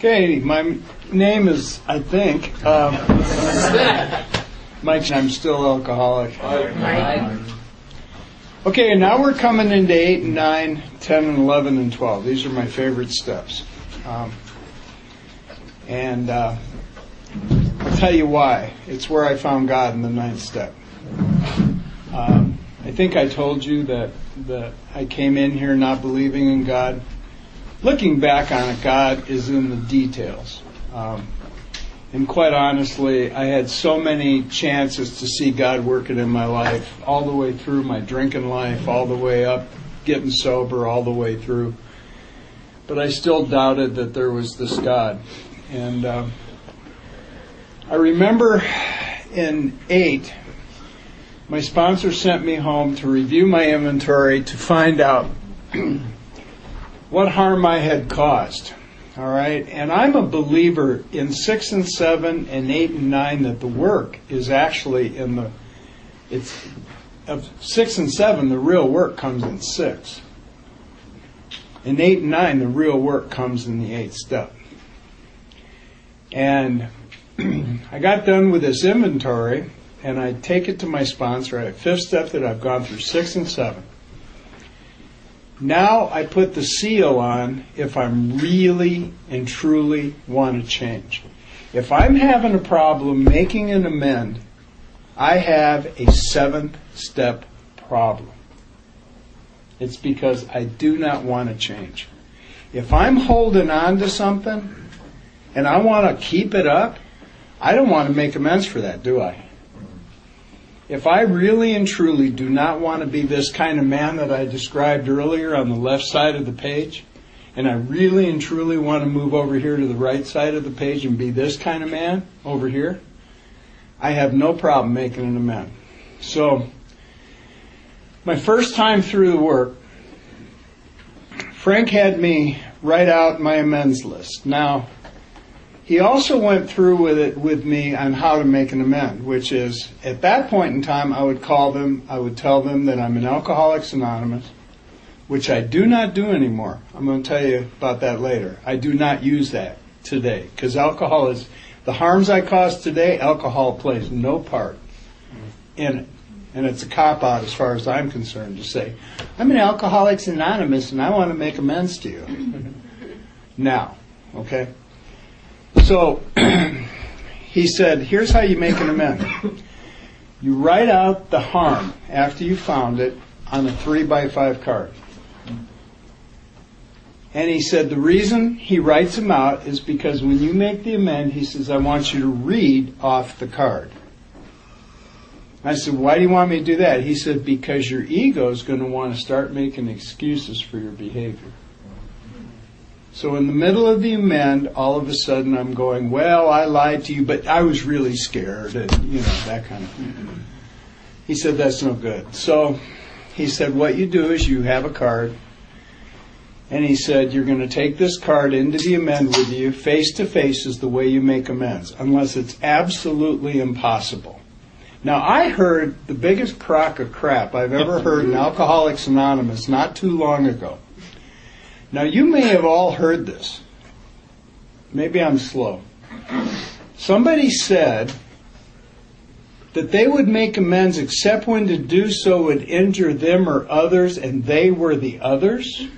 Okay, my name is, I think, um, Mike, I'm still alcoholic. Okay, now we're coming into 8 and 9, 10 and 11 and 12. These are my favorite steps. Um, and uh, I'll tell you why. It's where I found God in the ninth step. Um, I think I told you that, that I came in here not believing in God. Looking back on it, God is in the details. Um, and quite honestly, I had so many chances to see God working in my life, all the way through my drinking life, all the way up, getting sober, all the way through. But I still doubted that there was this God. And um, I remember in 8, my sponsor sent me home to review my inventory to find out what harm I had caused. All right, and I'm a believer in six and seven and eight and nine that the work is actually in the it's of six and seven the real work comes in six. In eight and nine the real work comes in the eighth step. And I got done with this inventory and I take it to my sponsor at fifth step that I've gone through six and seven. Now I put the seal on if I'm really and truly want to change. If I'm having a problem making an amend, I have a seventh step problem. It's because I do not want to change. If I'm holding on to something and I want to keep it up, I don't want to make amends for that, do I? If I really and truly do not want to be this kind of man that I described earlier on the left side of the page, and I really and truly want to move over here to the right side of the page and be this kind of man over here, I have no problem making an amend. So, my first time through the work, Frank had me write out my amends list. Now, he also went through with it with me on how to make an amend, which is at that point in time, I would call them, I would tell them that I'm an Alcoholics Anonymous, which I do not do anymore. I'm going to tell you about that later. I do not use that today because alcohol is the harms I cause today. Alcohol plays no part in it, and it's a cop out as far as I'm concerned to say I'm an Alcoholics Anonymous and I want to make amends to you. now, okay. So he said, here's how you make an amendment. You write out the harm after you found it on a three by five card. And he said the reason he writes them out is because when you make the amend, he says, I want you to read off the card. I said, why do you want me to do that? He said, because your ego is going to want to start making excuses for your behavior. So in the middle of the amend, all of a sudden I'm going, well, I lied to you, but I was really scared, and you know that kind of thing. He said that's no good. So he said what you do is you have a card, and he said you're going to take this card into the amend with you. Face to face is the way you make amends, unless it's absolutely impossible. Now I heard the biggest crock of crap I've ever heard in Alcoholics Anonymous not too long ago. Now, you may have all heard this. Maybe I'm slow. Somebody said that they would make amends except when to do so would injure them or others, and they were the others.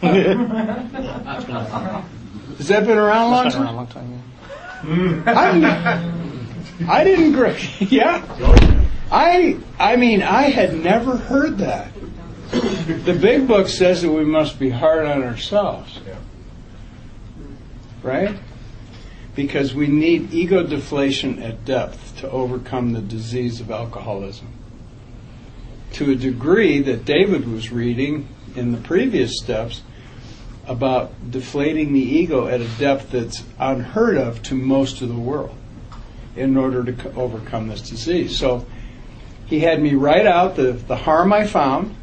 Has that been around a long time? a long time. Yeah. I, I didn't. Yeah. I. I mean, I had never heard that the big book says that we must be hard on ourselves. Right? Because we need ego deflation at depth to overcome the disease of alcoholism. To a degree that David was reading in the previous steps about deflating the ego at a depth that's unheard of to most of the world in order to overcome this disease. So he had me write out the, the harm I found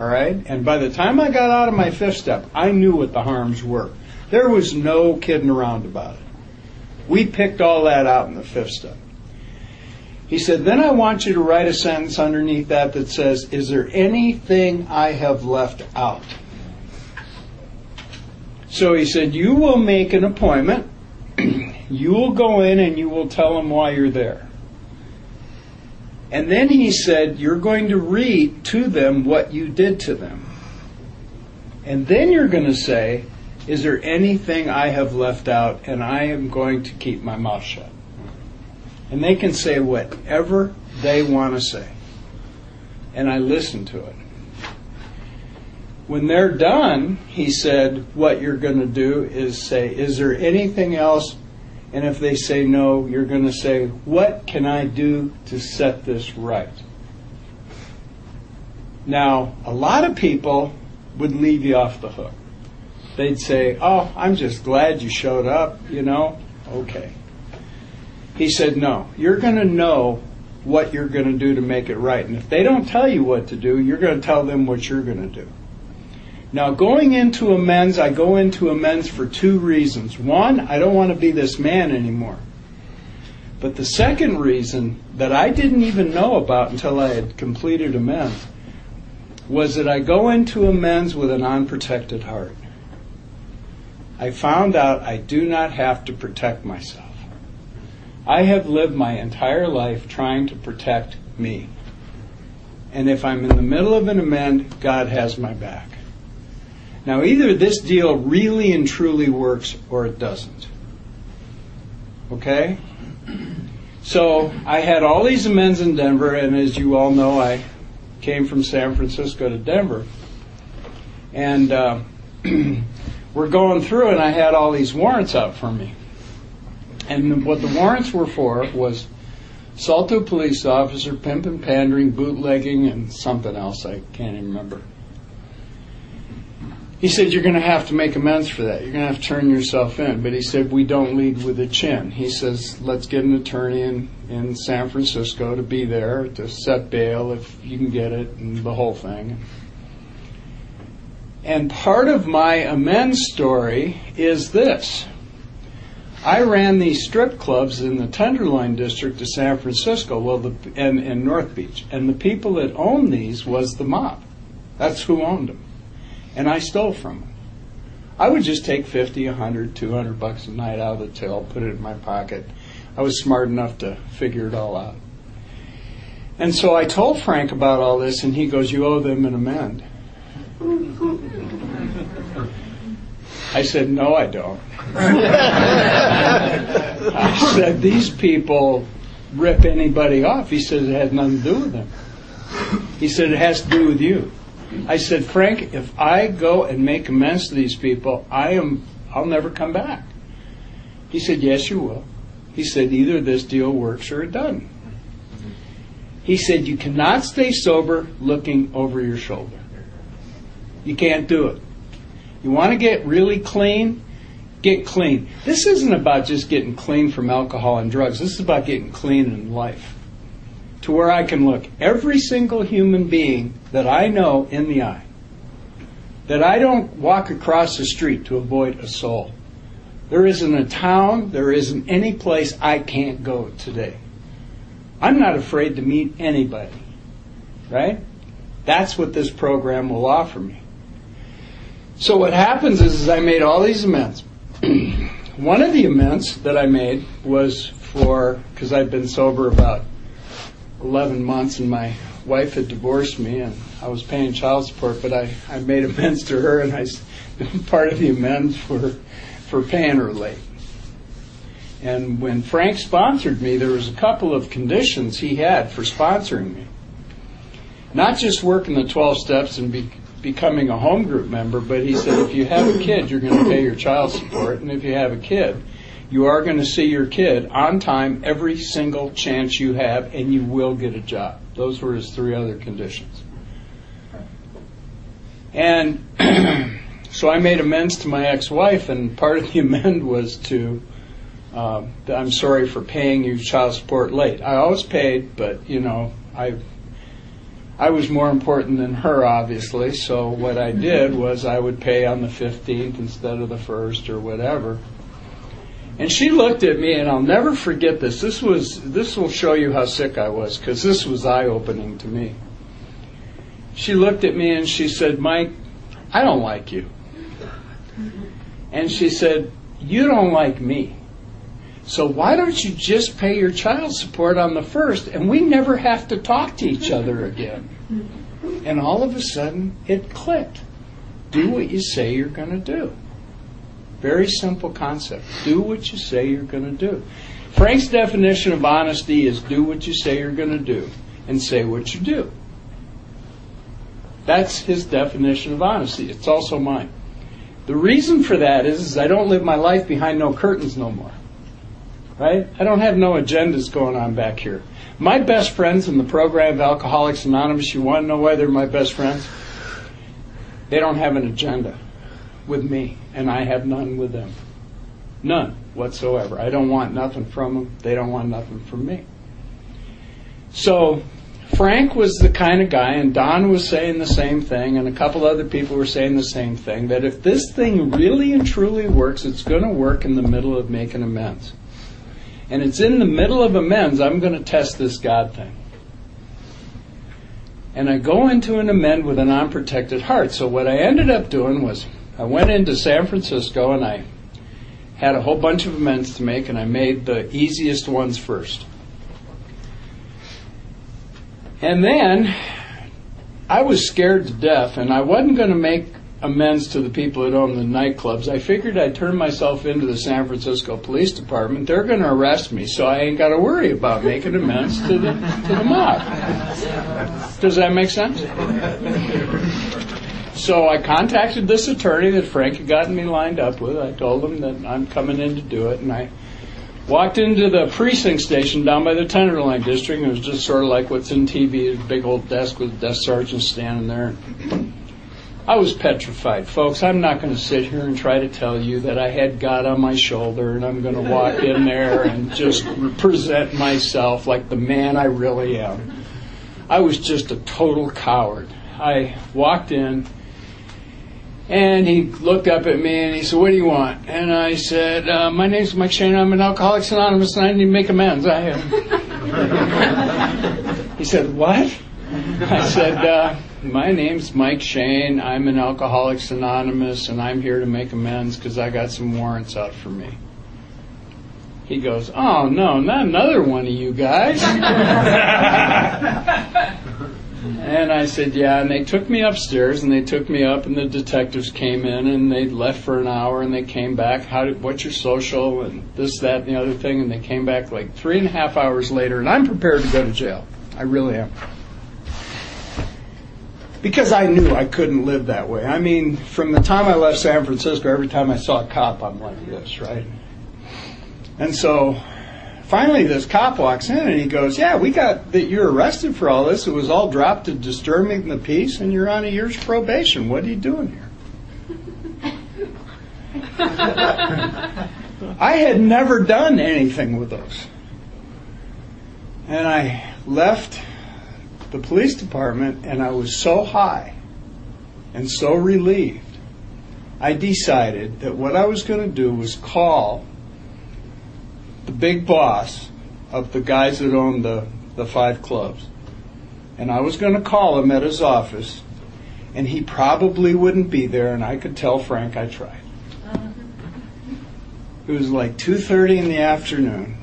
all right? And by the time I got out of my fifth step, I knew what the harms were. There was no kidding around about it. We picked all that out in the fifth step. He said, Then I want you to write a sentence underneath that that says, Is there anything I have left out? So he said, You will make an appointment. you will go in and you will tell them why you're there. And then he said, You're going to read to them what you did to them. And then you're going to say, Is there anything I have left out? And I am going to keep my mouth shut. And they can say whatever they want to say. And I listen to it. When they're done, he said, What you're going to do is say, Is there anything else? And if they say no, you're going to say, What can I do to set this right? Now, a lot of people would leave you off the hook. They'd say, Oh, I'm just glad you showed up, you know? Okay. He said, No, you're going to know what you're going to do to make it right. And if they don't tell you what to do, you're going to tell them what you're going to do. Now, going into amends, I go into amends for two reasons. One, I don't want to be this man anymore. But the second reason that I didn't even know about until I had completed amends was that I go into amends with an unprotected heart. I found out I do not have to protect myself. I have lived my entire life trying to protect me. And if I'm in the middle of an amend, God has my back. Now, either this deal really and truly works or it doesn't. Okay? So, I had all these amends in Denver, and as you all know, I came from San Francisco to Denver. And uh, we're going through, and I had all these warrants out for me. And what the warrants were for was assault to police officer, pimp and pandering, bootlegging, and something else I can't even remember. He said, You're going to have to make amends for that. You're going to have to turn yourself in. But he said, We don't lead with a chin. He says, Let's get an attorney in, in San Francisco to be there to set bail if you can get it and the whole thing. And part of my amends story is this. I ran these strip clubs in the Tenderloin district of San Francisco, well, the, and, and North Beach. And the people that owned these was the mob. That's who owned them and I stole from them. I would just take 50, 100, 200 bucks a night out of the till, put it in my pocket. I was smart enough to figure it all out. And so I told Frank about all this, and he goes, You owe them an amend. I said, No, I don't. I said, These people rip anybody off. He says, It has nothing to do with them. He said, It has to do with you. I said, Frank, if I go and make amends to these people, I am I'll never come back. He said, Yes, you will. He said, Either this deal works or it doesn't. He said, You cannot stay sober looking over your shoulder. You can't do it. You want to get really clean? Get clean. This isn't about just getting clean from alcohol and drugs. This is about getting clean in life to where I can look every single human being that I know in the eye. That I don't walk across the street to avoid a soul. There isn't a town, there isn't any place I can't go today. I'm not afraid to meet anybody. Right? That's what this program will offer me. So what happens is, is I made all these amends. One of the amends that I made was for, because I've been sober about 11 months and my wife had divorced me and I was paying child support, but I, I made amends to her and I part of the amends for for paying her late. And when Frank sponsored me, there was a couple of conditions he had for sponsoring me. Not just working the 12 steps and be, becoming a home group member, but he said if you have a kid, you're going to pay your child support, and if you have a kid, you are going to see your kid on time every single chance you have, and you will get a job. Those were his three other conditions. And so I made amends to my ex wife, and part of the amend was to. Uh, I'm sorry for paying you child support late. I always paid, but you know, I I was more important than her, obviously. So what I did was I would pay on the 15th instead of the first or whatever. And she looked at me, and I'll never forget this. This was this will show you how sick I was, because this was eye opening to me. She looked at me and she said, "Mike, I don't like you." And she said, You don't like me. So why don't you just pay your child support on the first and we never have to talk to each other again? And all of a sudden, it clicked. Do what you say you're going to do. Very simple concept. Do what you say you're going to do. Frank's definition of honesty is do what you say you're going to do and say what you do. That's his definition of honesty. It's also mine. The reason for that is, is I don't live my life behind no curtains no more. Right? I don't have no agendas going on back here. My best friends in the program of Alcoholics Anonymous, you want to know why they're my best friends? They don't have an agenda with me, and I have none with them. None whatsoever. I don't want nothing from them. They don't want nothing from me. So Frank was the kind of guy, and Don was saying the same thing, and a couple other people were saying the same thing, that if this thing really and truly works, it's going to work in the middle of making amends. And it's in the middle of amends I'm going to test this God thing. And I go into an amend with an unprotected heart. So what I ended up doing was I went into San Francisco and I had a whole bunch of amends to make, and I made the easiest ones first. And then I was scared to death, and I wasn't going to make amends to the people that own the nightclubs. I figured I'd turn myself into the San Francisco Police Department. They're going to arrest me, so I ain't got to worry about making amends to the to the mob. Does that make sense? So I contacted this attorney that Frank had gotten me lined up with. I told him that I'm coming in to do it, and I walked into the precinct station down by the Tenderloin district. It was just sort of like what's in TV, a big old desk with a desk sergeant standing there. I was petrified, folks. I'm not going to sit here and try to tell you that I had God on my shoulder and I'm going to walk in there and just present myself like the man I really am. I was just a total coward. I walked in and he looked up at me and he said, What do you want? And I said, uh, My name's Mike Shane. I'm an Alcoholics Anonymous and I need to make amends. I am. he said, What? I said, uh, My name's Mike Shane. I'm an Alcoholics Anonymous and I'm here to make amends because I got some warrants out for me. He goes, Oh, no, not another one of you guys. And I said, yeah. And they took me upstairs, and they took me up, and the detectives came in, and they left for an hour, and they came back. How did, what's your social, and this, that, and the other thing, and they came back like three and a half hours later, and I'm prepared to go to jail. I really am. Because I knew I couldn't live that way. I mean, from the time I left San Francisco, every time I saw a cop, I'm like this, right? And so finally this cop walks in and he goes, Yeah, we got that you're arrested for all this. It was all dropped to disturbing the peace and you're on a year's probation. What are you doing here? I had never done anything with those. And I left the police department and I was so high and so relieved. I decided that what I was going to do was call the big boss of the guys that owned the, the five clubs. And I was going to call him at his office, and he probably wouldn't be there, and I could tell Frank I tried. It was like 2:30 in the afternoon.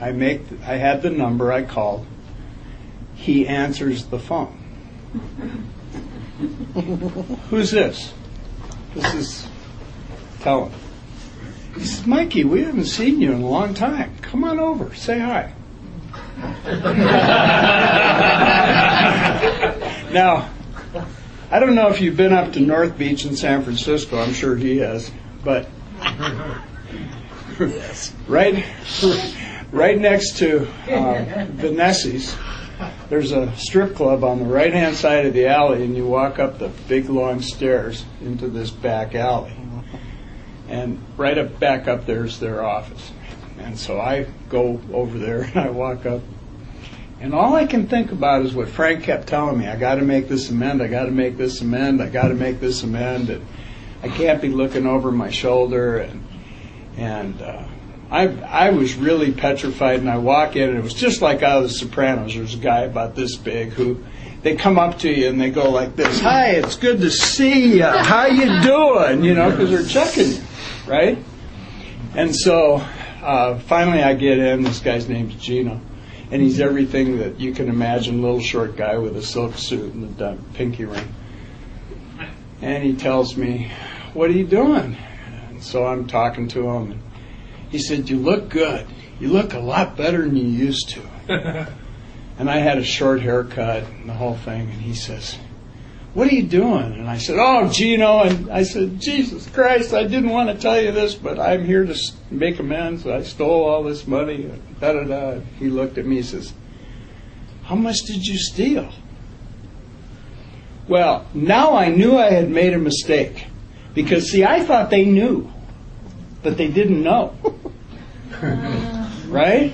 I make I had the number I called. He answers the phone. Who's this? This is tell him. He says, Mikey, we haven't seen you in a long time. Come on over, say hi. now, I don't know if you've been up to North Beach in San Francisco. I'm sure he has, but yes. right, right next to uh, Vanessi's, there's a strip club on the right hand side of the alley, and you walk up the big long stairs into this back alley. And right up back up there is their office. And so I go over there and I walk up. And all I can think about is what Frank kept telling me. I got to make this amend. I got to make this amend. I got to make this amend. And I can't be looking over my shoulder. And and uh, I I was really petrified. And I walk in, and it was just like out of The Sopranos. There's a guy about this big who they come up to you and they go like this: "Hi, it's good to see you. How you doing?" You know, because they're checking you. Right? And so uh, finally I get in. This guy's name's Gino. And he's everything that you can imagine little short guy with a silk suit and a pinky ring. And he tells me, What are you doing? And so I'm talking to him. And he said, You look good. You look a lot better than you used to. and I had a short haircut and the whole thing. And he says, What are you doing? And I said, Oh, Gino. And I said, Jesus Christ, I didn't want to tell you this, but I'm here to make amends. I stole all this money. Da da da. He looked at me and says, How much did you steal? Well, now I knew I had made a mistake. Because, see, I thought they knew, but they didn't know. right?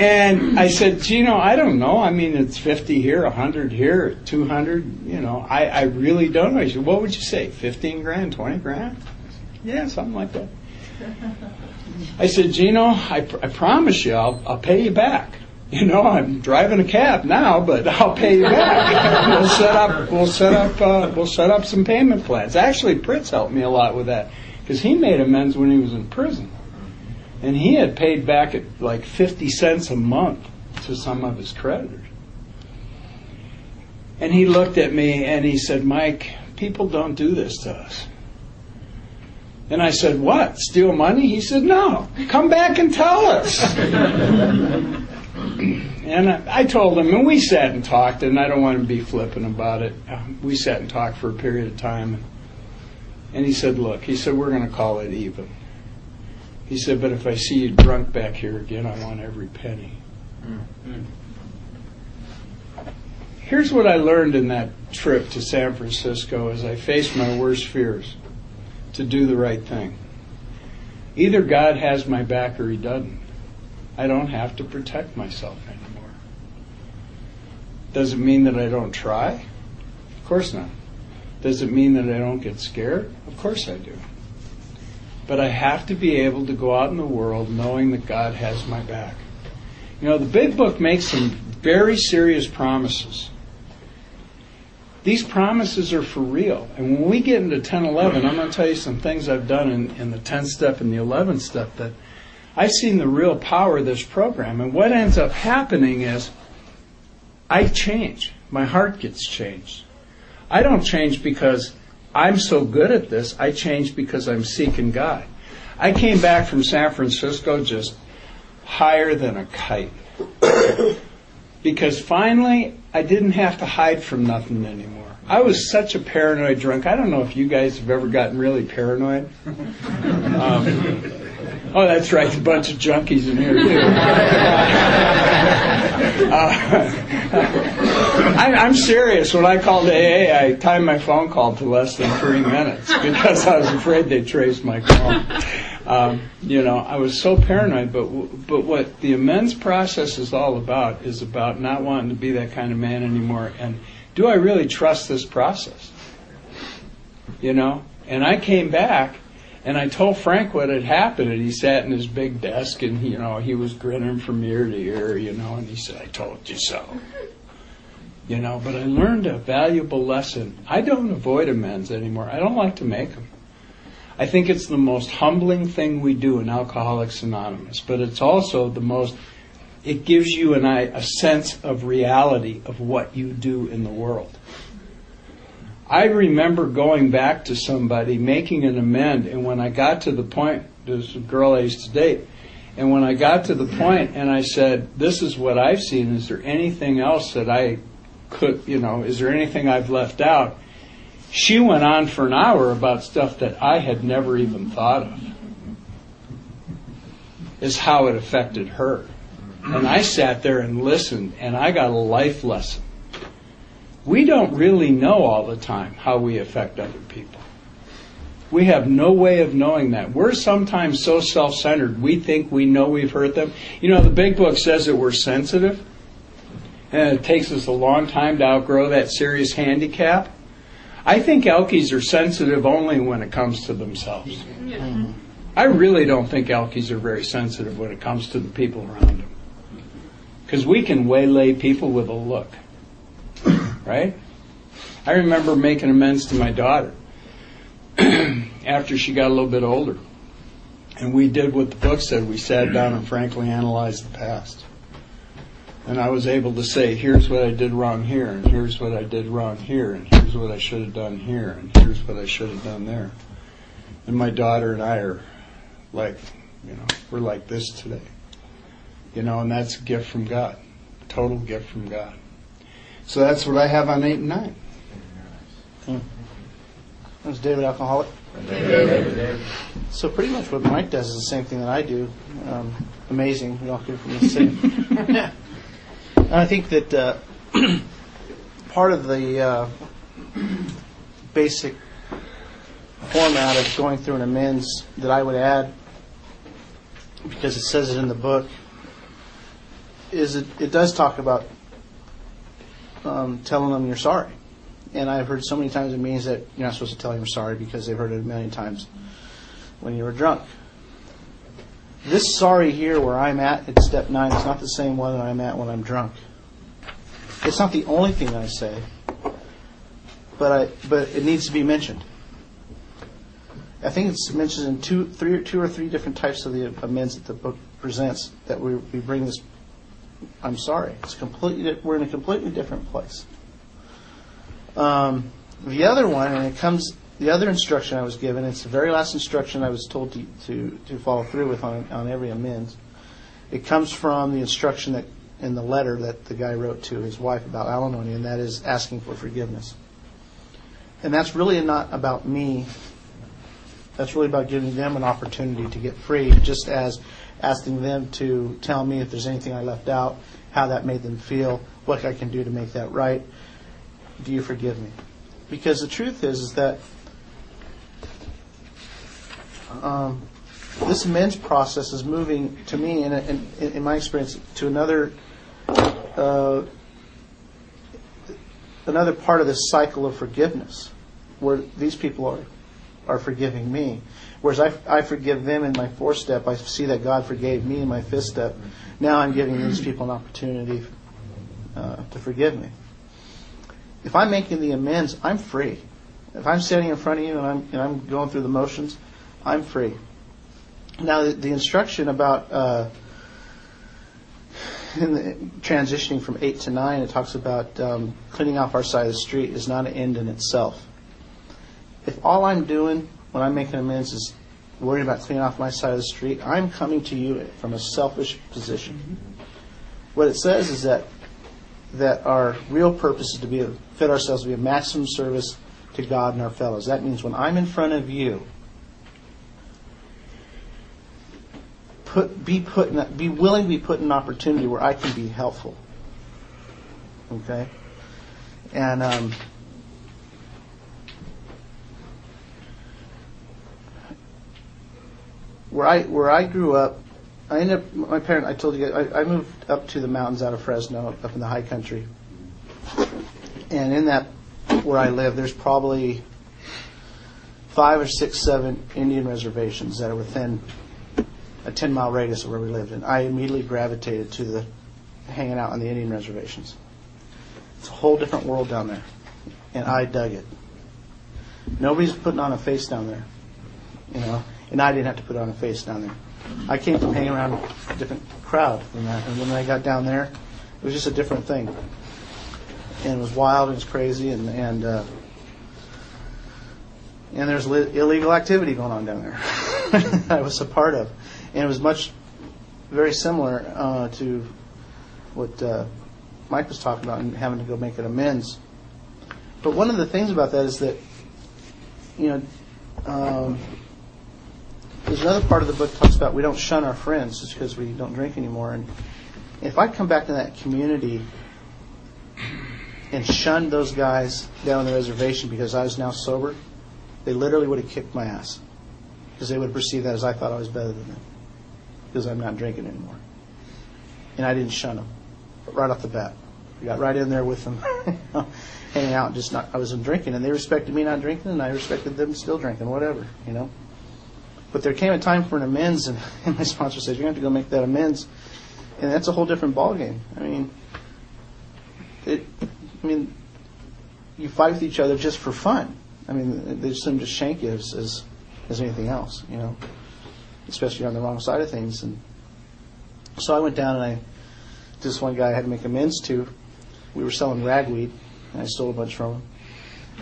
And I said, Gino, I don't know. I mean, it's 50 here, 100 here, 200. You know, I, I really don't know. He said, what would you say? 15 grand, 20 grand? Yeah, something like that. I said, Gino, I, I promise you, I'll, I'll pay you back. You know, I'm driving a cab now, but I'll pay you back. we'll set up, we'll set up, uh, we'll set up some payment plans. Actually, Pritz helped me a lot with that because he made amends when he was in prison, and he had paid back at like 50 cents a month to some of his creditors. And he looked at me and he said, Mike, people don't do this to us. And I said, What? Steal money? He said, No. Come back and tell us. and I, I, told him, and we sat and talked, and I don't want to be flippant about it. We sat and talked for a period of time. And he said, Look, he said, we're going to call it even. He said, But if I see you drunk back here again, I want every penny. Mm-hmm. Here's what I learned in that trip to San Francisco as I faced my worst fears to do the right thing. Either God has my back or He doesn't. I don't have to protect myself anymore. Does it mean that I don't try? Of course not. Does it mean that I don't get scared? Of course I do. But I have to be able to go out in the world knowing that God has my back. You know, the big book makes some very serious promises these promises are for real. And when we get into 10, 11, I'm going to tell you some things I've done in, in the 10th step and the 11th step that I've seen the real power of this program. And what ends up happening is I change. My heart gets changed. I don't change because I'm so good at this. I change because I'm seeking God. I came back from San Francisco just higher than a kite. because finally I didn't have to hide from nothing anymore. I was such a paranoid drunk. I don't know if you guys have ever gotten really paranoid. Um, oh, that's right, a bunch of junkies in here too. uh, I'm serious. When I called AA, I timed my phone call to less than three minutes because I was afraid they'd trace my call. Um, you know, I was so paranoid. But but what the amends process is all about is about not wanting to be that kind of man anymore. And do I really trust this process? You know. And I came back, and I told Frank what had happened, and he sat in his big desk, and you know he was grinning from ear to ear, you know, and he said, "I told you so." You know, but I learned a valuable lesson. I don't avoid amends anymore. I don't like to make them. I think it's the most humbling thing we do in Alcoholics Anonymous, but it's also the most, it gives you and I a sense of reality of what you do in the world. I remember going back to somebody, making an amend, and when I got to the point, a girl I used to date, and when I got to the point and I said, This is what I've seen, is there anything else that I could, you know, is there anything I've left out? she went on for an hour about stuff that I had never even thought of. Is how it affected her. And I sat there and listened, and I got a life lesson. We don't really know all the time how we affect other people. We have no way of knowing that. We're sometimes so self centered, we think we know we've hurt them. You know, the big book says that we're sensitive, and it takes us a long time to outgrow that serious handicap. I think alkies are sensitive only when it comes to themselves. I really don't think alkies are very sensitive when it comes to the people around them. Because we can waylay people with a look. Right? I remember making amends to my daughter. after she got a little bit older. And we did what the book said. We sat down and frankly analyzed the past. And I was able to say, here's what I did wrong here, and here's what I did wrong here, and here's what I should have done here, and here's what I should have done there. And my daughter and I are like, you know, we're like this today. You know, and that's a gift from God. Total gift from God. So that's what I have on 8 and 9. That's David Alcoholic. So pretty much what Mike does is the same thing that I do. Um, amazing. We all came from the same. and I think that uh, part of the uh, basic format of going through an amends that I would add, because it says it in the book, is it, it does talk about um, telling them you're sorry. And I've heard so many times in meetings that you're not supposed to tell them you're sorry because they've heard it a million times when you were drunk. This sorry here where I'm at at step nine is not the same one that I'm at when I'm drunk. It's not the only thing I say, but I but it needs to be mentioned. I think it's mentioned in two, three, two or three different types of the amends that the book presents that we, we bring this. I'm sorry. It's completely. We're in a completely different place. Um, the other one, and it comes. The other instruction I was given. It's the very last instruction I was told to to, to follow through with on on every amends. It comes from the instruction that in the letter that the guy wrote to his wife about alimony, and that is asking for forgiveness. And that's really not about me that's really about giving them an opportunity to get free, just as asking them to tell me if there's anything I left out, how that made them feel, what I can do to make that right. Do you forgive me? Because the truth is, is that um, this men's process is moving to me, in, in, in my experience, to another uh, another part of this cycle of forgiveness, where these people are are forgiving me. Whereas I, I forgive them in my fourth step, I see that God forgave me in my fifth step. Now I'm giving these people an opportunity uh, to forgive me. If I'm making the amends, I'm free. If I'm standing in front of you and I'm, and I'm going through the motions, I'm free. Now, the, the instruction about uh, the, transitioning from 8 to 9, it talks about um, cleaning off our side of the street is not an end in itself if all I'm doing when I'm making amends is worrying about cleaning off my side of the street, I'm coming to you from a selfish position. What it says is that that our real purpose is to be fit ourselves to be a maximum service to God and our fellows. That means when I'm in front of you, put be put in, be willing to be put in an opportunity where I can be helpful. Okay, and um, where I where I grew up, I ended up my parent. I told you I, I moved up to the mountains out of Fresno, up in the high country, and in that where I live, there's probably five or six, seven Indian reservations that are within a 10 mile radius of where we lived. And I immediately gravitated to the hanging out on the Indian reservations. It's a whole different world down there. And I dug it. Nobody's putting on a face down there. You know, and I didn't have to put on a face down there. I came from hanging around a different crowd than that, and when I got down there, it was just a different thing, and it was wild and it was crazy, and and uh, and there's li- illegal activity going on down there. I was a part of, and it was much very similar uh, to what uh, Mike was talking about and having to go make an amends. But one of the things about that is that you know. Um, there's another part of the book that talks about we don't shun our friends just because we don't drink anymore. And if I come back to that community and shun those guys down on the reservation because I was now sober, they literally would have kicked my ass because they would perceive that as I thought I was better than them because I'm not drinking anymore. And I didn't shun them, but right off the bat, I got right in there with them, hanging out. Just not, I wasn't drinking, and they respected me not drinking, and I respected them still drinking, whatever, you know. But there came a time for an amends, and, and my sponsor said, "You're going to have to go make that amends," and that's a whole different ballgame. I mean, it. I mean, you fight with each other just for fun. I mean, they just them just shank you as, as as anything else, you know, especially on the wrong side of things. And so I went down and I, this one guy I had to make amends to, we were selling ragweed, and I stole a bunch from him.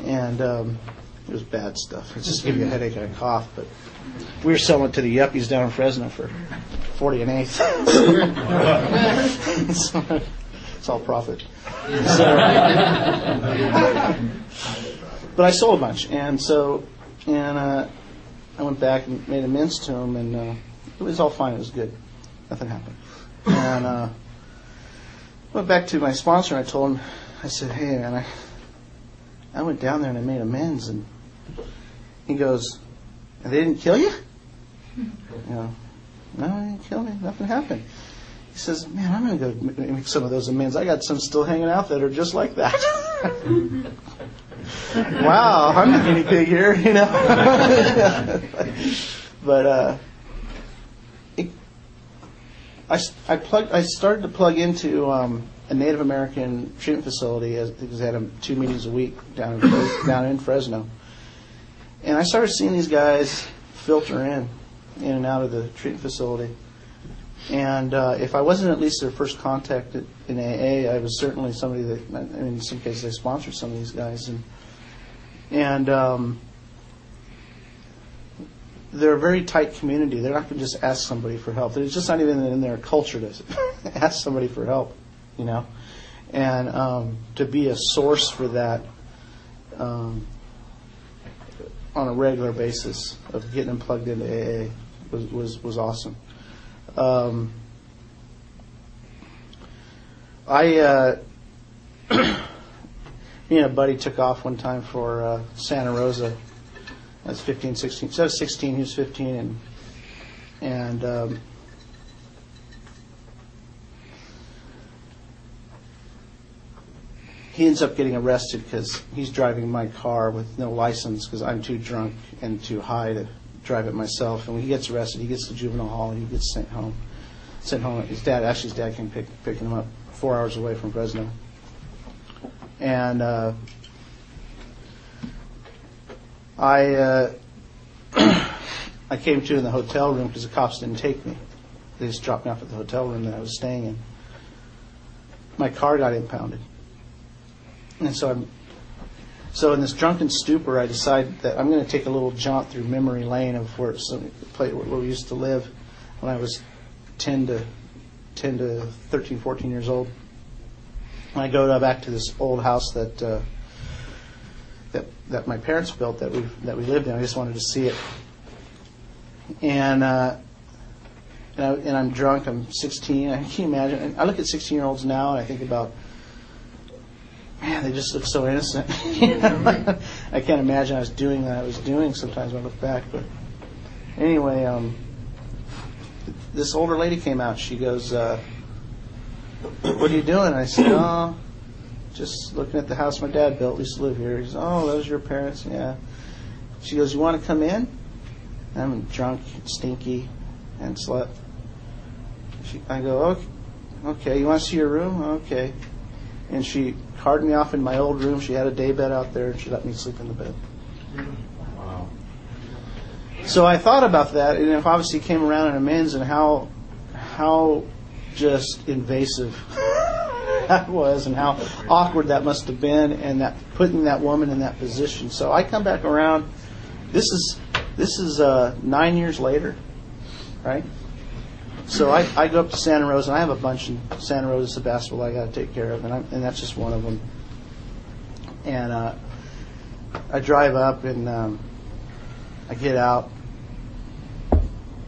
And um, it was bad stuff. It just gave you a headache and a cough. But we were selling to the yuppies down in Fresno for 40 an eighth. it's all profit. So, but I sold a bunch, and so and uh, I went back and made amends to him, and uh, it was all fine. It was good. Nothing happened. And uh, went back to my sponsor. and I told him, I said, "Hey, man, I I went down there and I made amends." And he goes, "And they didn't kill you?" You know, no, they didn't kill me. Nothing happened. He says, "Man, I'm going to go make some of those amends. I got some still hanging out that are just like that." wow, I'm the guinea pig here, you know. but uh, I, I plugged. I started to plug into um, a Native American treatment facility because they had two meetings a week down in, down in Fresno, and I started seeing these guys filter in, in and out of the treatment facility. And uh, if I wasn't at least their first contact in AA, I was certainly somebody that, I mean, in some cases, I sponsored some of these guys. And, and um, they're a very tight community. They're not going to just ask somebody for help. It's just not even in their culture to ask somebody for help, you know. And um, to be a source for that um, on a regular basis of getting them plugged into AA was, was, was awesome. Um, I, uh, me and a buddy took off one time for uh, Santa Rosa. I was 15, 16. So I was 16, he was 15, and and um, he ends up getting arrested because he's driving my car with no license because I'm too drunk and too high to drive it myself. And when he gets arrested, he gets to juvenile hall and he gets sent home. Sent home. His dad, actually, his dad came pick, picking him up four hours away from Fresno. And uh, I uh, I came to in the hotel room because the cops didn't take me. They just dropped me off at the hotel room that I was staying in. My car got impounded, and so I'm so in this drunken stupor, I decide that I'm going to take a little jaunt through memory lane of where some where we used to live when I was 10 to 10 to 13, 14 years old. And I go back to this old house that uh, that that my parents built that we that we lived in. I just wanted to see it. And uh, and, I, and I'm drunk. I'm 16. I can't imagine. I look at 16 year olds now and I think about man, they just look so innocent. I can't imagine I was doing that. I was doing sometimes when I look back. But anyway, um, this older lady came out. She goes, uh, "What are you doing?" I said, "Oh, just looking at the house my dad built. We used to live here." He says, "Oh, those are your parents?" Yeah. She goes, "You want to come in?" I'm drunk, stinky, and slept. She, I go, "Okay." Okay, you want to see your room? Okay. And she carted me off in my old room. She had a day bed out there, and she let me sleep in the bed. Wow. So I thought about that, and it obviously came around in amends and how how just invasive that was, and how awkward that must have been, and that putting that woman in that position. So I come back around. This is this is uh, nine years later, right? So I, I go up to Santa Rosa, and I have a bunch in Santa Rosa, Sebastopol I got to take care of, and, I, and that's just one of them. And uh, I drive up, and um, I get out,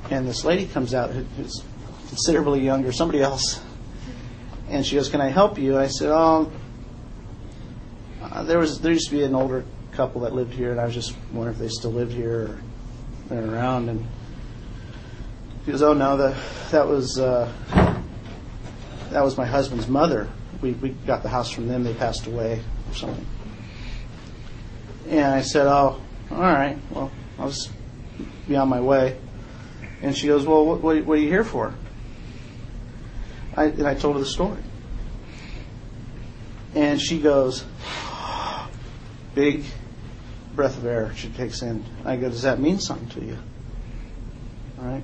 and this lady comes out who's considerably younger, somebody else, and she goes, "Can I help you?" And I said, "Oh, uh, there was there used to be an older couple that lived here, and I was just wondering if they still lived here or they're around." And he goes, "Oh no, that that was uh, that was my husband's mother. We we got the house from them. They passed away or something." And I said, "Oh, all right. Well, I'll just be on my way." And she goes, "Well, what, what, what are you here for?" I, and I told her the story. And she goes, big breath of air she takes in. I go, Does that mean something to you? All right.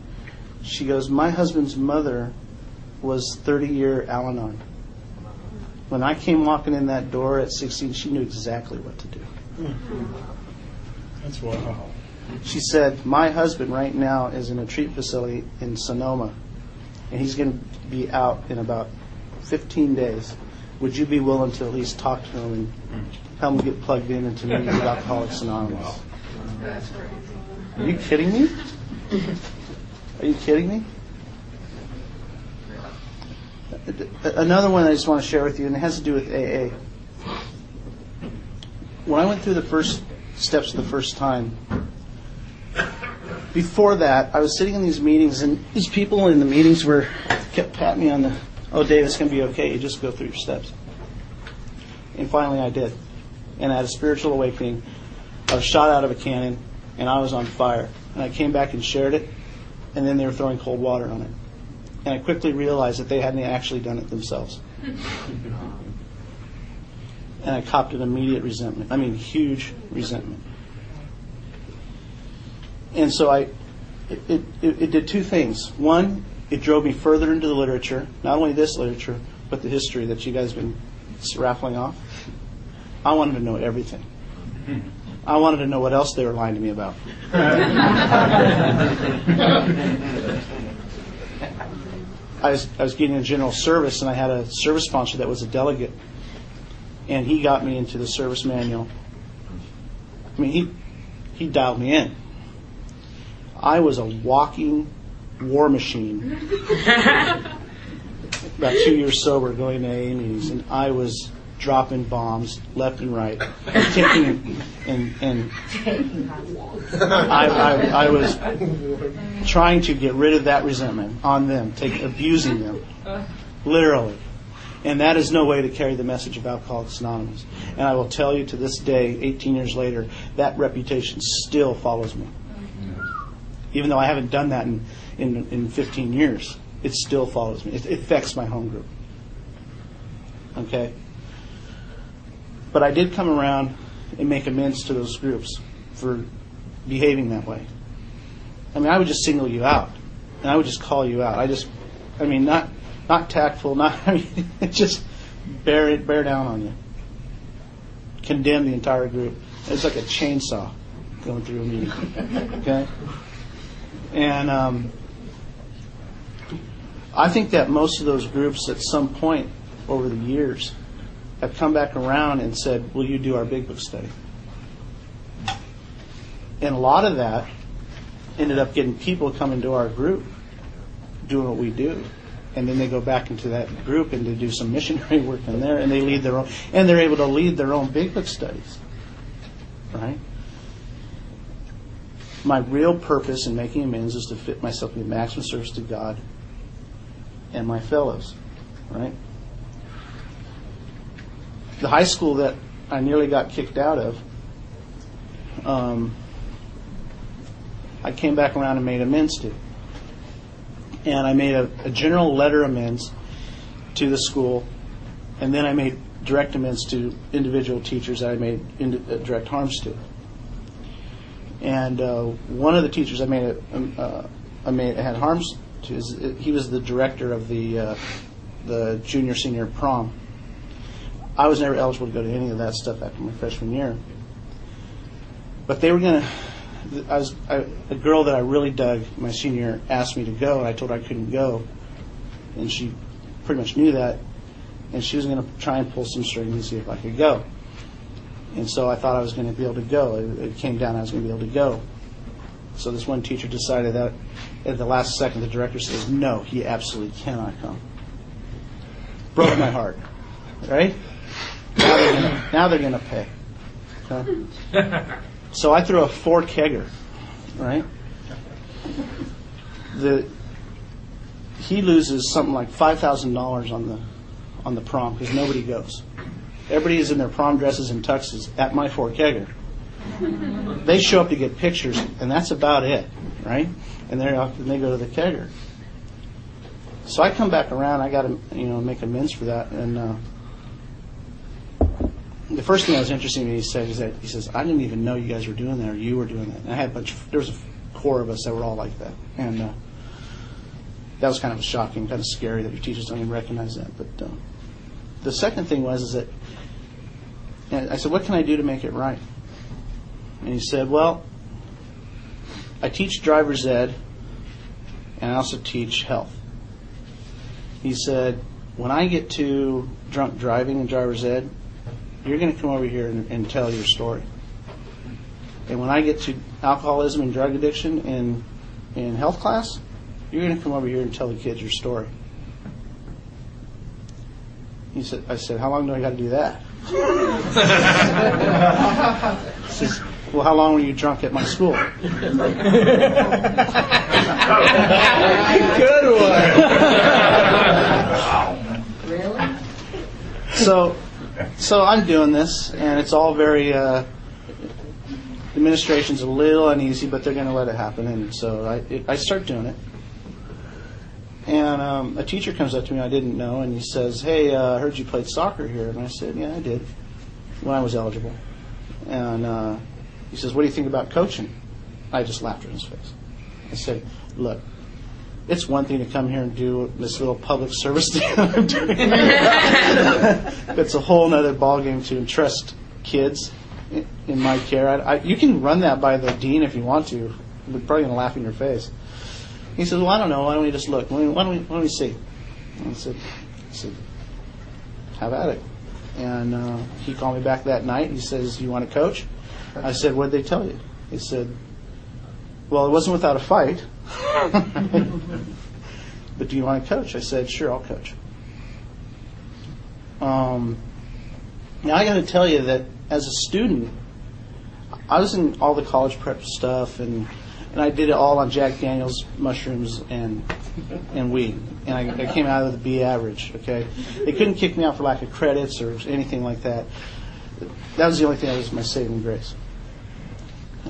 She goes, My husband's mother was 30 year Al Anon. When I came walking in that door at 16, she knew exactly what to do. That's wow. She said, My husband right now is in a treatment facility in Sonoma, and he's going to be out in about 15 days. Would you be willing to at least talk to him and help him get plugged in into meetings with Alcoholics Anonymous? Are you kidding me? Are you kidding me? Another one I just want to share with you, and it has to do with AA. When I went through the first steps the first time, before that, I was sitting in these meetings, and these people in the meetings were kept patting me on the, oh, Dave, it's going to be okay. You just go through your steps. And finally, I did. And I had a spiritual awakening. I was shot out of a cannon, and I was on fire. And I came back and shared it, and then they were throwing cold water on it. And I quickly realized that they hadn't actually done it themselves. and I copped an immediate resentment. I mean, huge resentment. And so I, it, it, it did two things. One, it drove me further into the literature, not only this literature, but the history that you guys have been raffling off. I wanted to know everything. I wanted to know what else they were lying to me about. I was, I was getting a general service, and I had a service sponsor that was a delegate, and he got me into the service manual. I mean, he he dialed me in. I was a walking war machine. About two years sober, going to AA meetings, and I was dropping bombs left and right, kicking and and I, I, I was trying to get rid of that resentment on them, take abusing them, literally. And that is no way to carry the message of Alcoholics Anonymous. And I will tell you to this day, 18 years later, that reputation still follows me. Even though I haven't done that in, in, in 15 years, it still follows me. It, it affects my home group. Okay? But I did come around and make amends to those groups for behaving that way. I mean, I would just single you out, and I would just call you out. I just, I mean, not not tactful, not I mean, just bear it, bear down on you, condemn the entire group. It's like a chainsaw going through a meeting. Okay, and um, I think that most of those groups, at some point over the years, have come back around and said, "Will you do our big book study?" And a lot of that ended up getting people coming to our group doing what we do. And then they go back into that group and they do some missionary work in there and they lead their own and they're able to lead their own big book studies. Right? My real purpose in making amends is to fit myself in the maximum service to God and my fellows. Right? The high school that I nearly got kicked out of, um, I came back around and made amends to. And I made a, a general letter amends to the school, and then I made direct amends to individual teachers that I made indi- uh, direct harms to. And uh, one of the teachers I made a, um, uh, I made had harms to is he was the director of the uh, the junior senior prom. I was never eligible to go to any of that stuff after my freshman year. But they were going to I was I, a girl that I really dug my senior year asked me to go, and I told her I couldn't go, and she pretty much knew that, and she was going to try and pull some strings and see if I could go. And so I thought I was going to be able to go. It, it came down I was going to be able to go. So this one teacher decided that at the last second, the director says, "No, he absolutely cannot come." Broke my heart. Right? Now they're gonna, now they're going to pay. Okay? So I throw a four kegger, right? The he loses something like five thousand dollars on the on the prom because nobody goes. Everybody is in their prom dresses and tuxes at my four kegger. They show up to get pictures, and that's about it, right? And they and they go to the kegger. So I come back around. I got to you know make amends for that, and uh, the first thing that was interesting to me, he said, is that he says, I didn't even know you guys were doing that or you were doing that. And I had a bunch, of, there was a core of us that were all like that. And uh, that was kind of shocking, kind of scary that your teachers don't even recognize that. But uh, the second thing was, is that, and I said, what can I do to make it right? And he said, well, I teach driver's ed and I also teach health. He said, when I get to drunk driving and driver's ed, you're going to come over here and, and tell your story. And when I get to alcoholism and drug addiction in, in health class, you're going to come over here and tell the kids your story. He said, I said, how long do I got to do that? he says, well, how long were you drunk at my school? Good one. Really? so, so I'm doing this, and it's all very. Uh, administration's a little uneasy, but they're going to let it happen, and so I, it, I start doing it. And um, a teacher comes up to me I didn't know, and he says, "Hey, uh, I heard you played soccer here." And I said, "Yeah, I did when I was eligible." And uh, he says, "What do you think about coaching?" I just laughed in his face. I said, "Look, it's one thing to come here and do this little public service thing I'm doing. it's a whole other ballgame to entrust kids in, my care. I, I, you can run that by the dean if you want to. We're probably going to laugh in your face." He said, "Well, I don't know. Why don't we just look? Why don't we, why don't we, why don't we see?" And I said, I said, "Have at it." And uh, he called me back that night. He says, "You want to coach?" I said, "What did they tell you?" He said, "Well, it wasn't without a fight." but do you want to coach? I said, "Sure, I'll coach." Um, now I got to tell you that as a student, I was in all the college prep stuff and and I did it all on Jack Daniels mushrooms and and weed, and I, I came out of the B average. Okay, they couldn't kick me out for lack of credits or anything like that. That was the only thing that was my saving grace.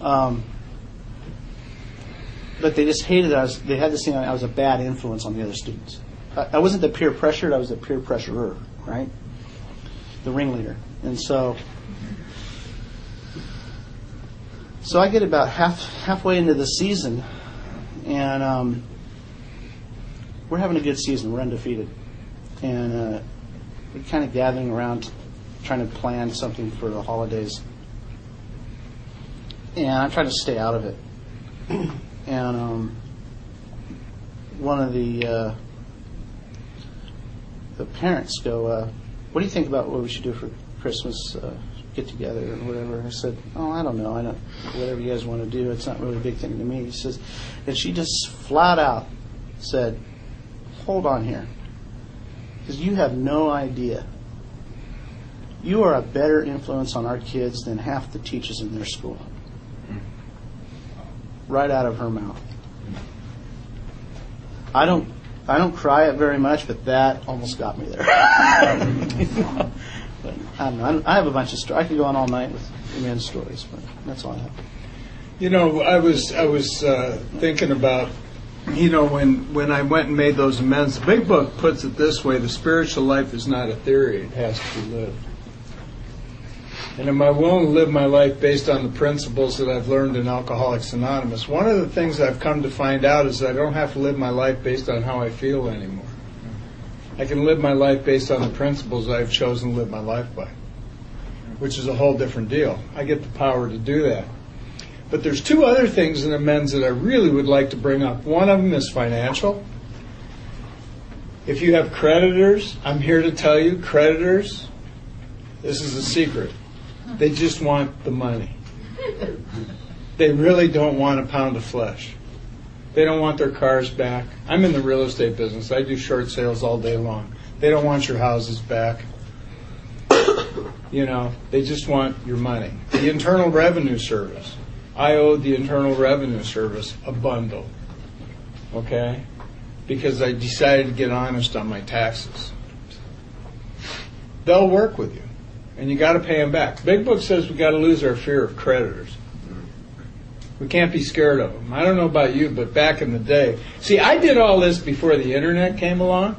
Um, but they just hated us. They had this thing. I was a bad influence on the other students. I, I wasn't the peer pressured. I was the peer pressurer, right? The ringleader, and so so I get about half halfway into the season, and um, we're having a good season. We're undefeated, and uh, we're kind of gathering around, trying to plan something for the holidays. And I'm trying to stay out of it. and um, one of the uh, the parents go, uh, "What do you think about what we should do for Christmas?" Uh, get together or whatever. I said, oh, I don't know. I don't, whatever you guys want to do, it's not really a big thing to me. He says, and she just flat out said, hold on here. Because you have no idea. You are a better influence on our kids than half the teachers in their school. Right out of her mouth. I don't I don't cry it very much, but that almost got me there. But I know. I have a bunch of stories. I could go on all night with men's stories, but that's all I have. You know, I was I was uh, thinking about, you know, when when I went and made those amends. The Big Book puts it this way: the spiritual life is not a theory; it has to be lived. And am I willing to live my life based on the principles that I've learned in Alcoholics Anonymous? One of the things I've come to find out is that I don't have to live my life based on how I feel anymore. I can live my life based on the principles I've chosen to live my life by, which is a whole different deal. I get the power to do that. But there's two other things in amends that I really would like to bring up. One of them is financial. If you have creditors, I'm here to tell you, creditors, this is a secret. They just want the money. They really don't want a pound of flesh. They don't want their cars back. I'm in the real estate business. I do short sales all day long. They don't want your houses back. You know, they just want your money. The Internal Revenue Service. I owe the Internal Revenue Service a bundle. Okay? Because I decided to get honest on my taxes. They'll work with you. And you got to pay them back. Big Book says we got to lose our fear of creditors. We can't be scared of them. I don't know about you, but back in the day, see, I did all this before the internet came along.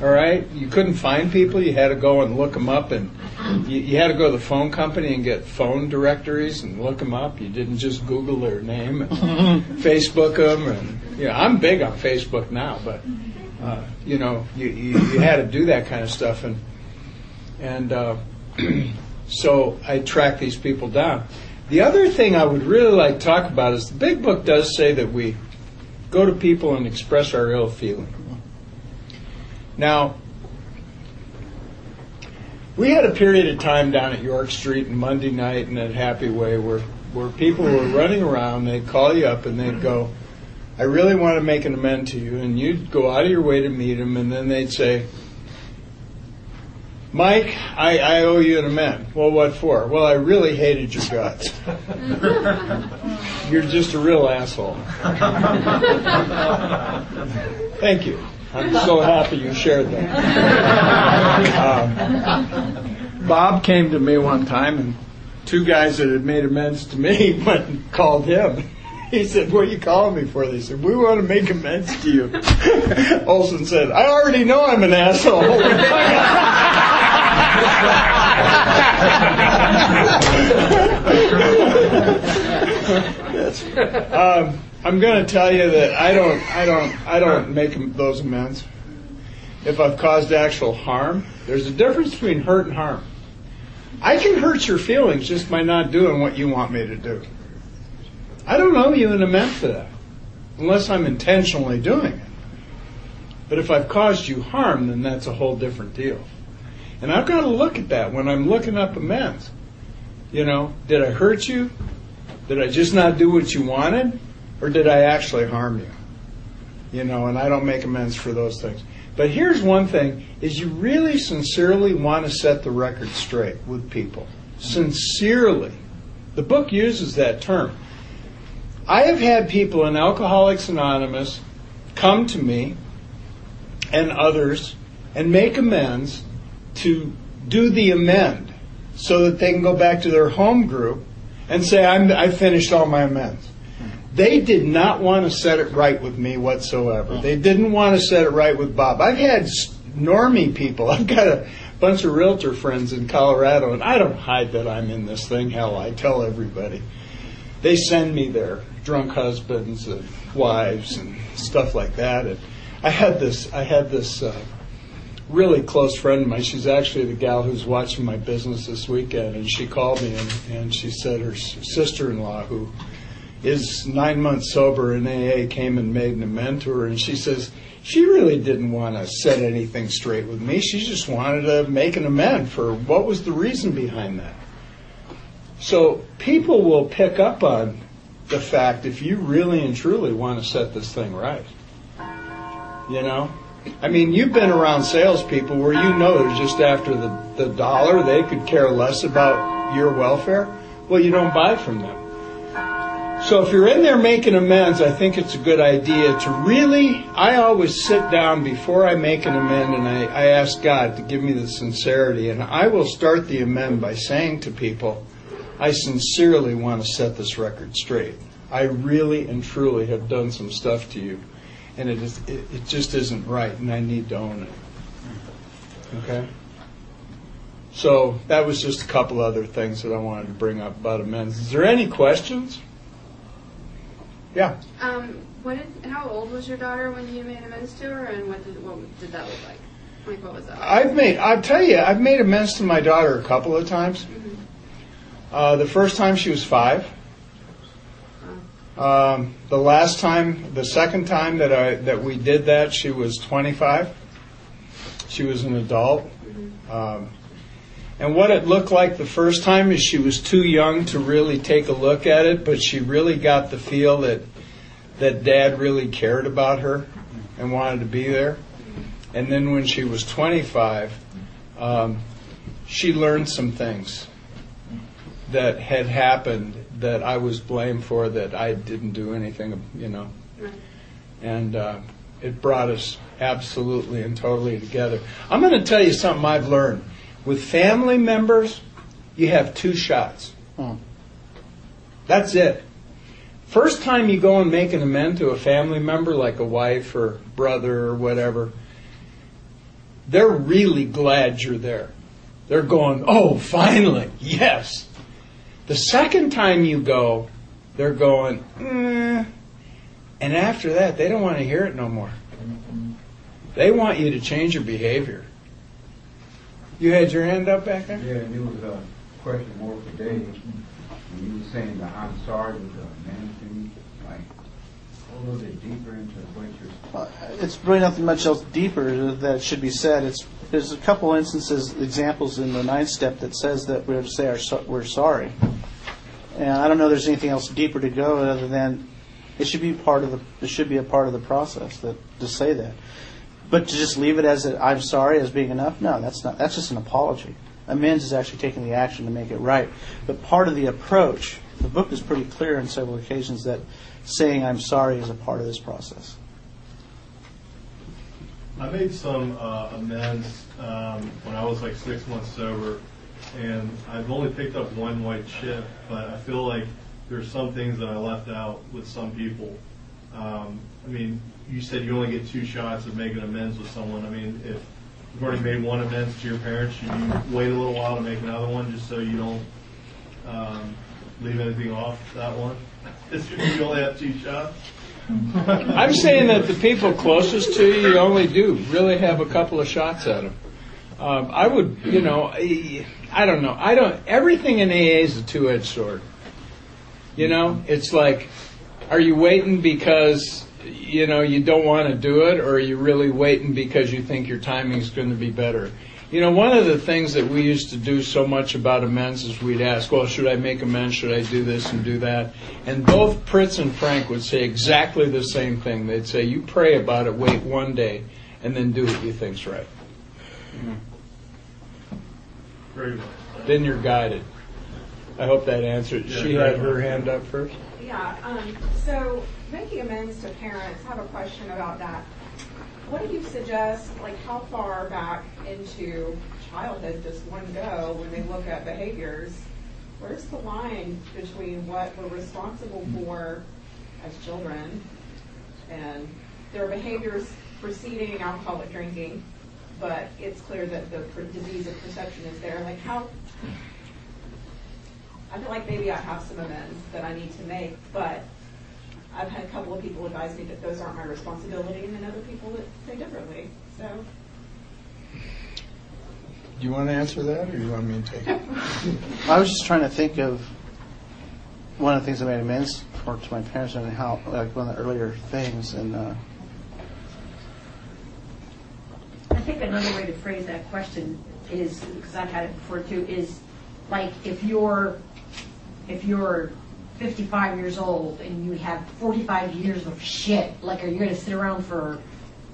All right, you couldn't find people. You had to go and look them up, and you, you had to go to the phone company and get phone directories and look them up. You didn't just Google their name and Facebook them. And yeah, I'm big on Facebook now, but uh, you know, you, you you had to do that kind of stuff, and and uh, so I track these people down. The other thing I would really like to talk about is the big book does say that we go to people and express our ill feeling. Now, we had a period of time down at York Street and Monday night and at Happy Way where, where people were running around, they'd call you up and they'd go, I really want to make an amend to you, and you'd go out of your way to meet them, and then they'd say, Mike, I, I owe you an amend. Well, what for? Well, I really hated your guts. You're just a real asshole. Thank you. I'm so happy you shared that. Um, Bob came to me one time, and two guys that had made amends to me went and called him. He said, What are you calling me for? They said, We want to make amends to you. Olson said, I already know I'm an asshole. um, I'm going to tell you that I don't, I don't, I don't make those amends. If I've caused actual harm, there's a difference between hurt and harm. I can hurt your feelings just by not doing what you want me to do. I don't owe you an amend for that, unless I'm intentionally doing it. But if I've caused you harm, then that's a whole different deal. And I've got to look at that when I'm looking up amends. You know, did I hurt you? Did I just not do what you wanted? Or did I actually harm you? You know, and I don't make amends for those things. But here's one thing is you really sincerely want to set the record straight with people. Sincerely. The book uses that term. I have had people in Alcoholics Anonymous come to me and others and make amends to do the amend so that they can go back to their home group and say, I finished all my amends. They did not want to set it right with me whatsoever. They didn't want to set it right with Bob. I've had normie people. I've got a bunch of realtor friends in Colorado, and I don't hide that I'm in this thing. Hell, I tell everybody. They send me their drunk husbands and wives and stuff like that. And I had this. I had this. Uh, really close friend of mine. She's actually the gal who's watching my business this weekend, and she called me and, and she said her sister-in-law, who is nine months sober in AA, came and made an amend to her, and she says she really didn't want to set anything straight with me. She just wanted to make an amend for what was the reason behind that. So people will pick up on the fact if you really and truly want to set this thing right. You know, I mean, you've been around salespeople where you know they're just after the, the dollar. They could care less about your welfare. Well, you don't buy from them. So if you're in there making amends, I think it's a good idea to really, I always sit down before I make an amend and I, I ask God to give me the sincerity. And I will start the amend by saying to people, I sincerely want to set this record straight. I really and truly have done some stuff to you and it, is, it, it just isn't right, and I need to own it. Okay? So that was just a couple other things that I wanted to bring up about amends. Is there any questions? Yeah. Um, what did, how old was your daughter when you made amends to her, and what did what did that look like? Like what was that? Like? I've made. I'll tell you, I've made amends to my daughter a couple of times. Mm-hmm. Uh, the first time she was five. Um, the last time, the second time that I that we did that, she was 25. She was an adult. Um, and what it looked like the first time is she was too young to really take a look at it, but she really got the feel that that dad really cared about her and wanted to be there. And then when she was 25, um, she learned some things that had happened that I was blamed for that I didn't do anything, you know. Right. And uh, it brought us absolutely and totally together. I'm going to tell you something I've learned. With family members, you have two shots. Hmm. That's it. First time you go and make an amend to a family member, like a wife or brother or whatever, they're really glad you're there. They're going, oh, finally, yes. The second time you go, they're going, eh. and after that, they don't want to hear it no more. They want you to change your behavior. You had your hand up back there? Yeah, and it was a question more for Dave. When you were saying the I'm sorry with the man thing, like, a little bit deeper into what you're, Uh, It's really nothing much else deeper that should be said. It's, there's a couple instances, examples in the ninth step that says that we're to say our, we're sorry. And I don't know there's anything else deeper to go other than it should be part of the, it should be a part of the process that, to say that. But to just leave it as a, I'm sorry as being enough, no, that's not, that's just an apology. Amends is actually taking the action to make it right. But part of the approach, the book is pretty clear on several occasions that saying I'm sorry is a part of this process. I made some uh, amends um, when I was like six months sober, and I've only picked up one white chip, but I feel like there's some things that I left out with some people. Um, I mean, you said you only get two shots of making amends with someone. I mean, if you've already made one amends to your parents, should you wait a little while to make another one just so you don't um, leave anything off that one? you only have two shots. I'm saying that the people closest to you, you only do really have a couple of shots at them. Um, I would, you know, I, I don't know. I don't. Everything in AA is a two-edged sword. You know, it's like, are you waiting because you know you don't want to do it, or are you really waiting because you think your timing is going to be better? You know, one of the things that we used to do so much about amends is we'd ask, well, should I make amends? Should I do this and do that? And both Pritz and Frank would say exactly the same thing. They'd say, you pray about it, wait one day, and then do what you think's right. Very well. Then you're guided. I hope that answered. Yeah, She had her well. hand up first. Yeah, um, so making amends to parents, I have a question about that. What do you suggest, like how far back into childhood does one go when they look at behaviors? Where's the line between what we're responsible for as children and their behaviors preceding alcoholic drinking, but it's clear that the disease of perception is there? Like how, I feel like maybe I have some amends that I need to make, but I've had a couple of people advise me that those aren't my responsibility, and then other people that say differently. So, Do you want to answer that, or you want me to take it? I was just trying to think of one of the things I made amends for to my parents and how, like one of the earlier things, and uh, I think another way to phrase that question is, because I've had it before too, is like if you're, if you're 55 years old and you have 45 years of shit, like are you going to sit around for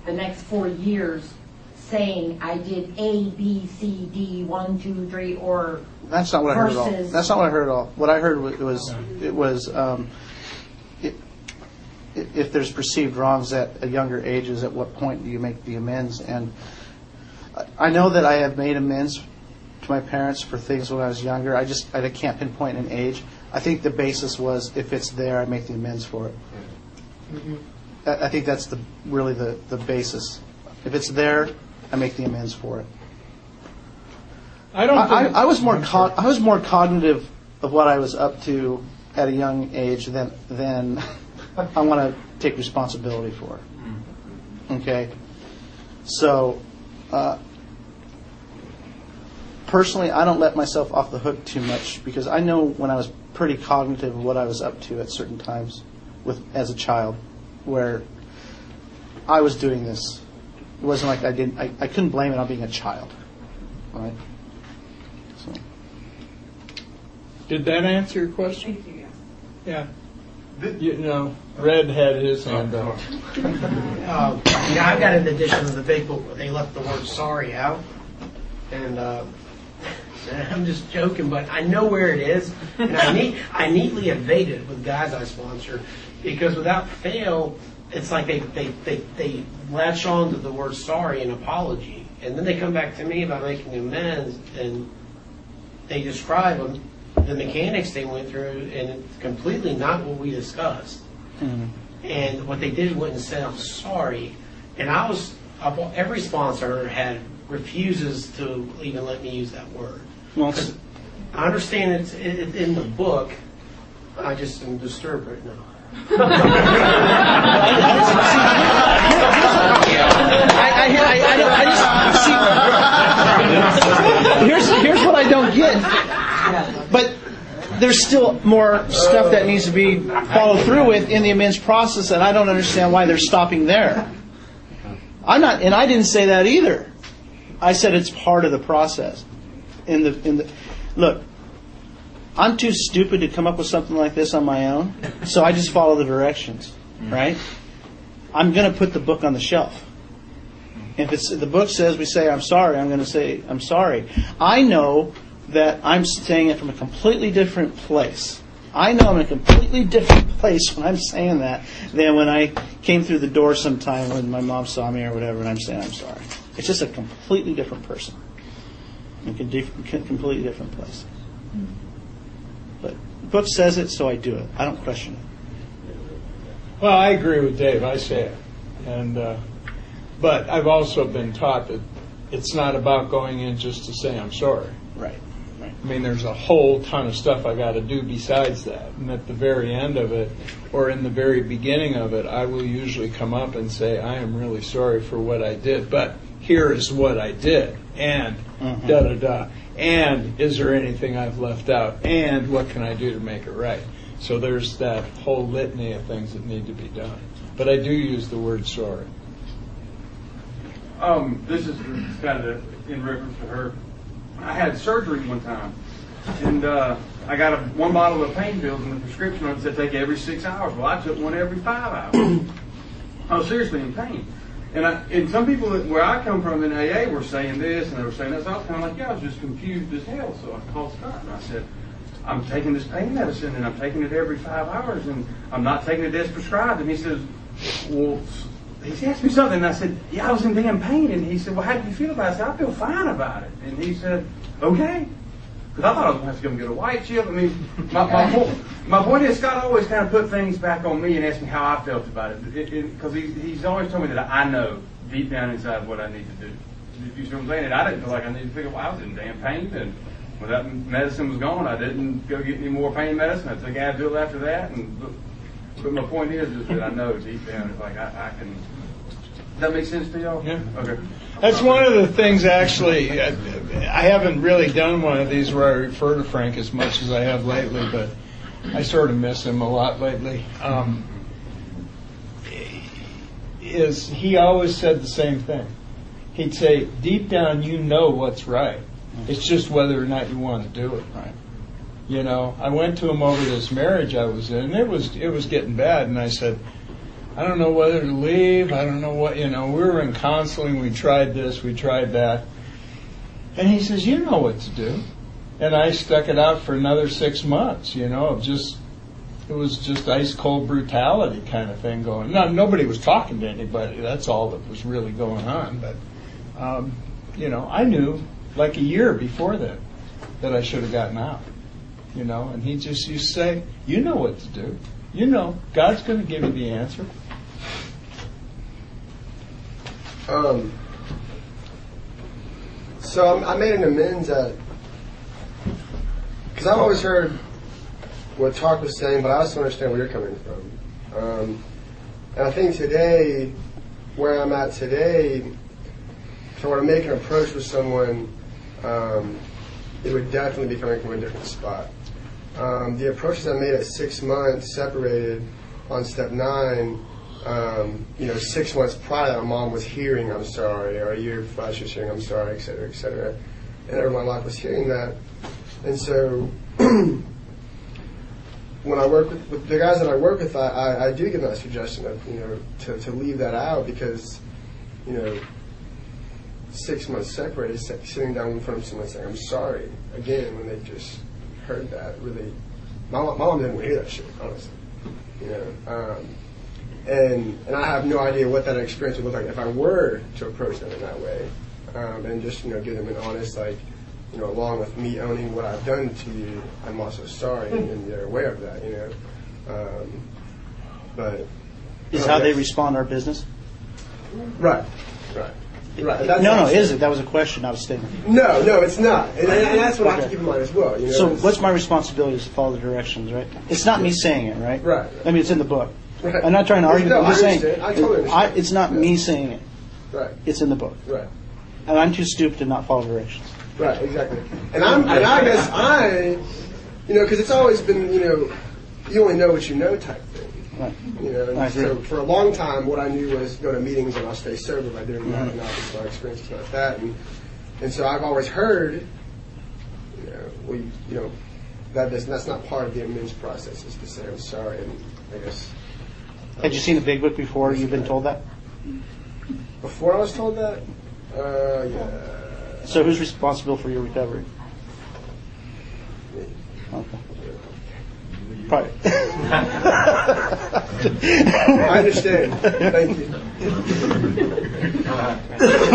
the next four years saying, I did A, B, C, D, one, two, three, or that's not what I heard at all. Versus- That's not what I heard at all. What I heard wa- was it was um, i- if there's perceived wrongs at a younger ages, at what point do you make the amends? And I- I know that I have made amends to my parents for things when I was younger. I just I can't pinpoint an age. I think the basis was if it's there, I make the amends for it. I I think that's the really the, the basis. If it's there, I make the amends for it. I don't. I, think, I, I was more I was more cognitive of what I was up to at a young age than than I want to take responsibility for. Okay, so uh, personally, I don't let myself off the hook too much because I know when I was pretty cognitive of what I was up to at certain times with as a child, where I was doing this. It wasn't like I didn't. I, I couldn't blame it on being a child, right? So. Did that answer your question? thank you. yes. Yeah. You know, Red had his hand up. Uh, yeah, I've got an edition of the big book where they left the word sorry out. And, uh, and I'm just joking, but I know where it is. And I, neat, I neatly evade it with guys I sponsor because without fail, it's like they, they, they, they latch on to the word sorry and apology. And then they come back to me about making amends and they describe them, the mechanics they went through, and it's completely not what we discussed. Mm-hmm. And what they did went and said, I'm sorry. And I was every sponsor had refuses to even let me use that word. I understand it's in the book. I just am disturbed right now. Here's here's what I don't get. But there's still more stuff that needs to be followed through with in the amends process, and I don't understand why they're stopping there. I'm not, and I didn't say that either. I said it's part of the process. In the in the look, I'm too stupid to come up with something like this on my own, so I just follow the directions, mm. right? I'm going to put the book on the shelf. If it's the book says we say I'm sorry, I'm going to say I'm sorry. I know that I'm saying it from a completely different place. I know I'm in a completely different place when I'm saying that than when I came through the door sometime when my mom saw me or whatever, and I'm saying I'm sorry. It's just a completely different person, in a con- completely different place. But the book says it, so I do it. I don't question it. Well, I agree with Dave. I say it, and uh, but I've also been taught that it's not about going in just to say I'm sorry. Right. Right. I mean, there's a whole ton of stuff I got to do besides that. And at the very end of it, or in the very beginning of it, I will usually come up and say, I am really sorry for what I did, but here is what I did. And Mhm. da da da. And is there anything I've left out? And what can I do to make it right? So there's that whole litany of things that need to be done. But I do use the word sorry. Um, this is kind of in reference to her. I had surgery one time, and uh, I got a, one bottle of pain pills, and the prescription on it said take every six hours. Well, I took one every five hours. I was seriously in pain. And, I, and some people that, where I come from in AA were saying this, and they were saying that. So I was kind of like, yeah, I was just confused as hell. So I called Scott, and I said, I'm taking this pain medicine, and I'm taking it every five hours, and I'm not taking it as prescribed. And he says, well, he asked me something, and I said, yeah, I was in damn pain. And he said, well, how do you feel about it? I said, I feel fine about it. And he said, okay. Because I thought I was going to have to go and get a white chip. I mean, my, my, point, my point is, Scott always kind of put things back on me and asked me how I felt about it. Because he, he's always told me that I know deep down inside what I need to do. You see what I'm saying? And I didn't feel like I needed to figure, well, I was in damn pain. And when that medicine was gone, I didn't go get any more pain medicine. I took Advil after that. And But my point is, is that I know deep down, it's like I, I can. Does that make sense to y'all? Yeah. Okay. That's one of the things, actually. I I haven't really done one of these where I refer to Frank as much as I have lately, but I sort of miss him a lot lately. Um, is he always said the same thing? He'd say, "Deep down, you know what's right. It's just whether or not you want to do it." Right. You know, I went to him over this marriage I was in. It was it was getting bad, and I said, I don't know whether to leave. I don't know what you know. We were in counseling. We tried this. We tried that. And he says, "You know what to do." And I stuck it out for another six months. You know, of just it was just ice cold brutality kind of thing going. No, nobody was talking to anybody. That's all that was really going on. But um, you know, I knew like a year before that that I should have gotten out. You know, and he just used to say, "You know what to do. You know, God's going to give you the answer." Um, so I made an amends at because I've always heard what Talk was saying, but I also understand where you're coming from. Um, and I think today, where I'm at today, if I were to make an approach with someone, um, it would definitely be coming from a different spot. Um, the approaches I made at six months separated on step nine um, you know, six months prior, my mom was hearing "I'm sorry," or a year prior, she was hearing "I'm sorry," et cetera, et cetera, and everyone life was hearing that. And so, when I work with, with the guys that I work with, I, I, I do give that suggestion of you know to, to leave that out because, you know, six months separated, sitting down in front of someone saying "I'm sorry" again when they just heard that really, my, my mom didn't want to hear that shit, honestly, you know. Um, and and I have no idea what that experience would look like if I were to approach them in that way, um, and just you know give them an honest like, you know, along with me owning what I've done to you, I'm also sorry, and, and they're aware of that, you know. Um, but Is how they respond our business? right, Right. Right. That's No, no, is it? That was a question, not a statement. No, no, it's not, and, and that's what I have to keep in mind as well. You know, So what's my responsibility is to follow the directions, right? It's not me saying it, right? Right. I mean, it's in the book. Right. I'm not trying to argue. No, I'm just I saying. I totally understand. it's not me saying it. Right. It's in the book, Right. and I'm too stupid to not follow directions. Right, exactly. And I'm, and I guess I, you know, because it's always been, you know, you only know what you know type thing. Right. You know, I so for a long time, what I knew was go to meetings and I'll stay sober by doing that, and obviously my experience is not that. And, and so I've always heard, you know, well, you, you know, that is, that's not part of the amends process is to say I'm sorry, and I guess Had you seen the Big Book before? You've been told that. before I was told that, uh, yeah, So who's responsible for your recovery? Okay. Probably. I understand. Thank you.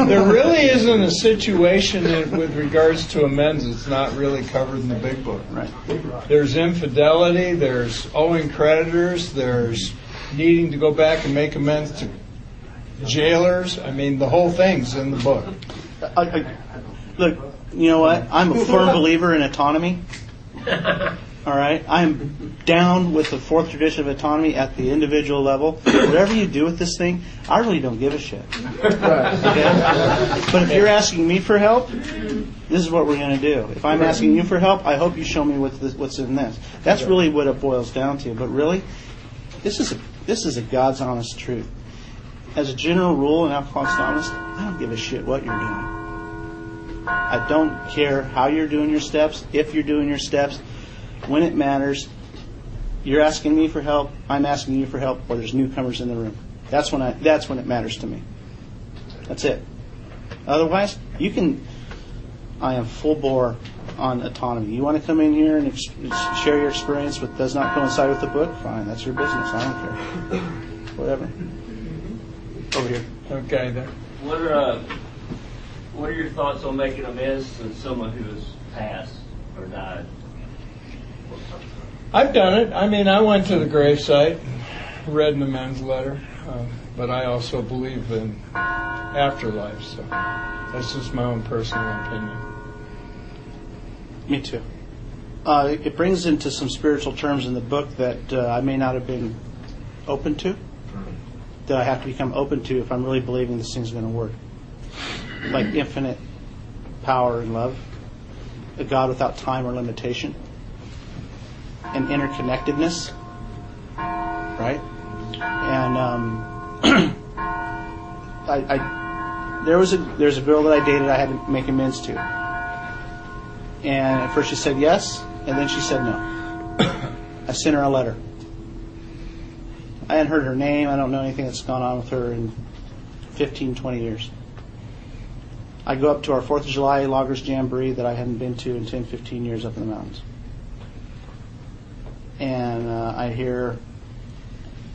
There really isn't a situation that, with regards to amends that's not really covered in the big book. Right. There's infidelity, there's owing creditors, there's needing to go back and make amends to jailers. I mean, the whole thing's in the book. I, I, look, you know what? I'm a firm believer in autonomy. All right, I'm down with the fourth tradition of autonomy at the individual level. Whatever you do with this thing, I really don't give a shit. Okay? But if you're asking me for help, this is what we're going to do. If I'm asking you for help, I hope you show me what this, what's in this. That's really what it boils down to. But really, this is a this is a God's honest truth. As a general rule in Alcoholics Anonymous, I don't give a shit what you're doing. I don't care how you're doing your steps, if you're doing your steps, when it matters. You're asking me for help, I'm asking you for help, or there's newcomers in the room. That's when I that's when it matters to me. That's it. Otherwise, you can I am full bore on autonomy. You want to come in here and ex- share your experience but does not coincide with the book? Fine, that's your business. I don't care. Whatever. Over here. Okay, then. What are, uh, what are your thoughts on making amends to someone who has passed or died? I've done it. I mean, I went to the gravesite, read an amends letter, um, but I also believe in afterlife, so that's just my own personal opinion. Me too. Uh, it brings into some spiritual terms in the book that uh, I may not have been open to, that I have to become open to if I'm really believing this thing's going to work. Like infinite power and love, a God without time or limitation, and interconnectedness, right? And um, I, I, there was a there's a girl that I dated I had to make amends to. And at first she said yes, and then she said no. I sent her a letter. I hadn't heard her name. I don't know anything that's gone on with her in 15, 20 years. I go up to our 4th of July Loggers Jamboree that I hadn't been to in 10, 15 years up in the mountains. And uh, I hear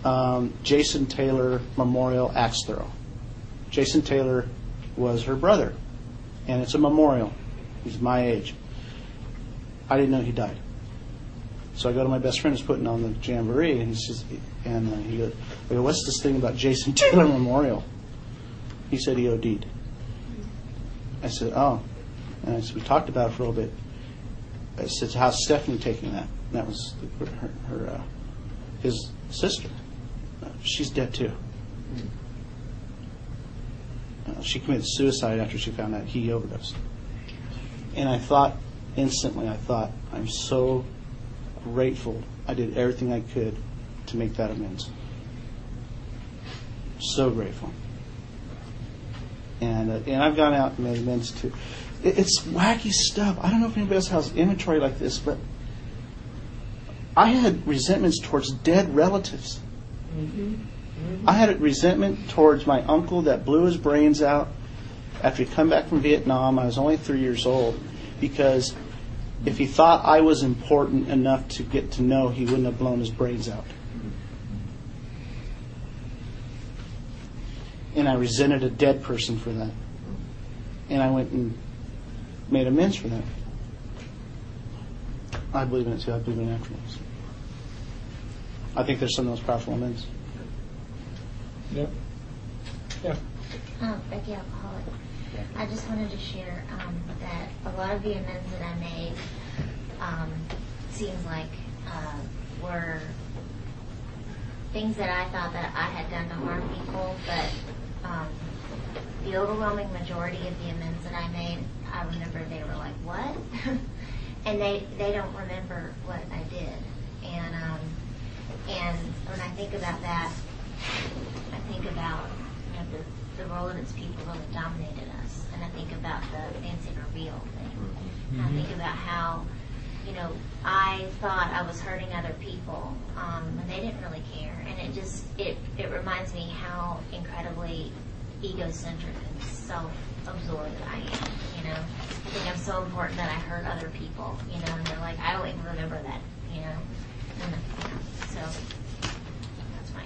um, Jason Taylor Memorial Axe Throw. Jason Taylor was her brother, and it's a memorial. He's my age. I didn't know he died. So I go to my best friend who's putting on the jamboree, and he says, and uh, he goes, I go, "What's this thing about Jason Taylor Memorial?" He said he OD'd. I said, "Oh," and I said, "We talked about it for a little bit." I said, "How's Stephanie taking that?" And that was her, her uh, his sister. Uh, she's dead too. Uh, she committed suicide after she found out he overdosed. And I thought instantly, I thought, I'm so grateful I did everything I could to make that amends. So grateful. And, uh, and I've gone out and made amends too. It, it's wacky stuff. I don't know if anybody else has inventory like this, but I had resentments towards dead relatives. I had a resentment towards my uncle that blew his brains out after he come back from Vietnam. I was only three years old because if he thought I was important enough to get to know, he wouldn't have blown his brains out. And I resented a dead person for that. And I went and made amends for that. I believe in it too. I believe in afterwards. I think there's some of those powerful amends. Yep. Um, Becky Alcoholic. I just wanted to share um, that a lot of the amends that I made um, seems like uh, were things that I thought that I had done to harm people, but um, the overwhelming majority of the amends that I made, I remember they were like, "What?" and they they don't remember what I did, and um, and when I think about that, I think about you know, the, the Rollins people really dominated us. And I think about the fancy reveal thing. And I think about how, you know, I thought I was hurting other people um, when they didn't really care. And it just, it, it reminds me how incredibly egocentric and self-absorbed I am, you know. I think I'm so important that I hurt other people, you know, and they're like, I don't even remember that, you know. And, you know so that's my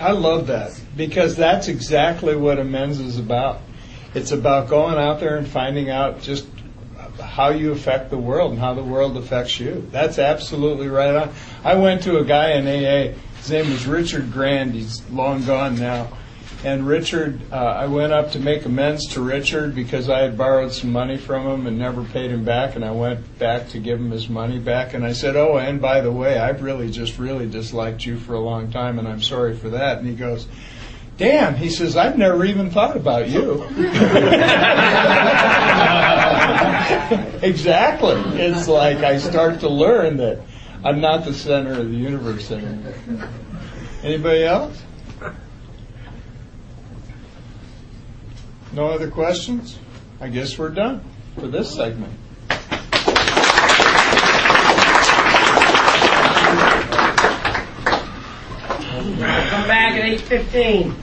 I love that because that's exactly what amends is about. It's about going out there and finding out just how you affect the world and how the world affects you. That's absolutely right on. I went to a guy in AA. His name was Richard Grand. He's long gone now. And Richard, uh, I went up to make amends to Richard because I had borrowed some money from him and never paid him back. And I went back to give him his money back. And I said, Oh, and by the way, I've really just really disliked you for a long time and I'm sorry for that. And he goes, Damn, he says, I've never even thought about you. exactly. It's like I start to learn that I'm not the center of the universe anymore. Anybody else? No other questions? I guess we're done for this segment. Come back at eight fifteen.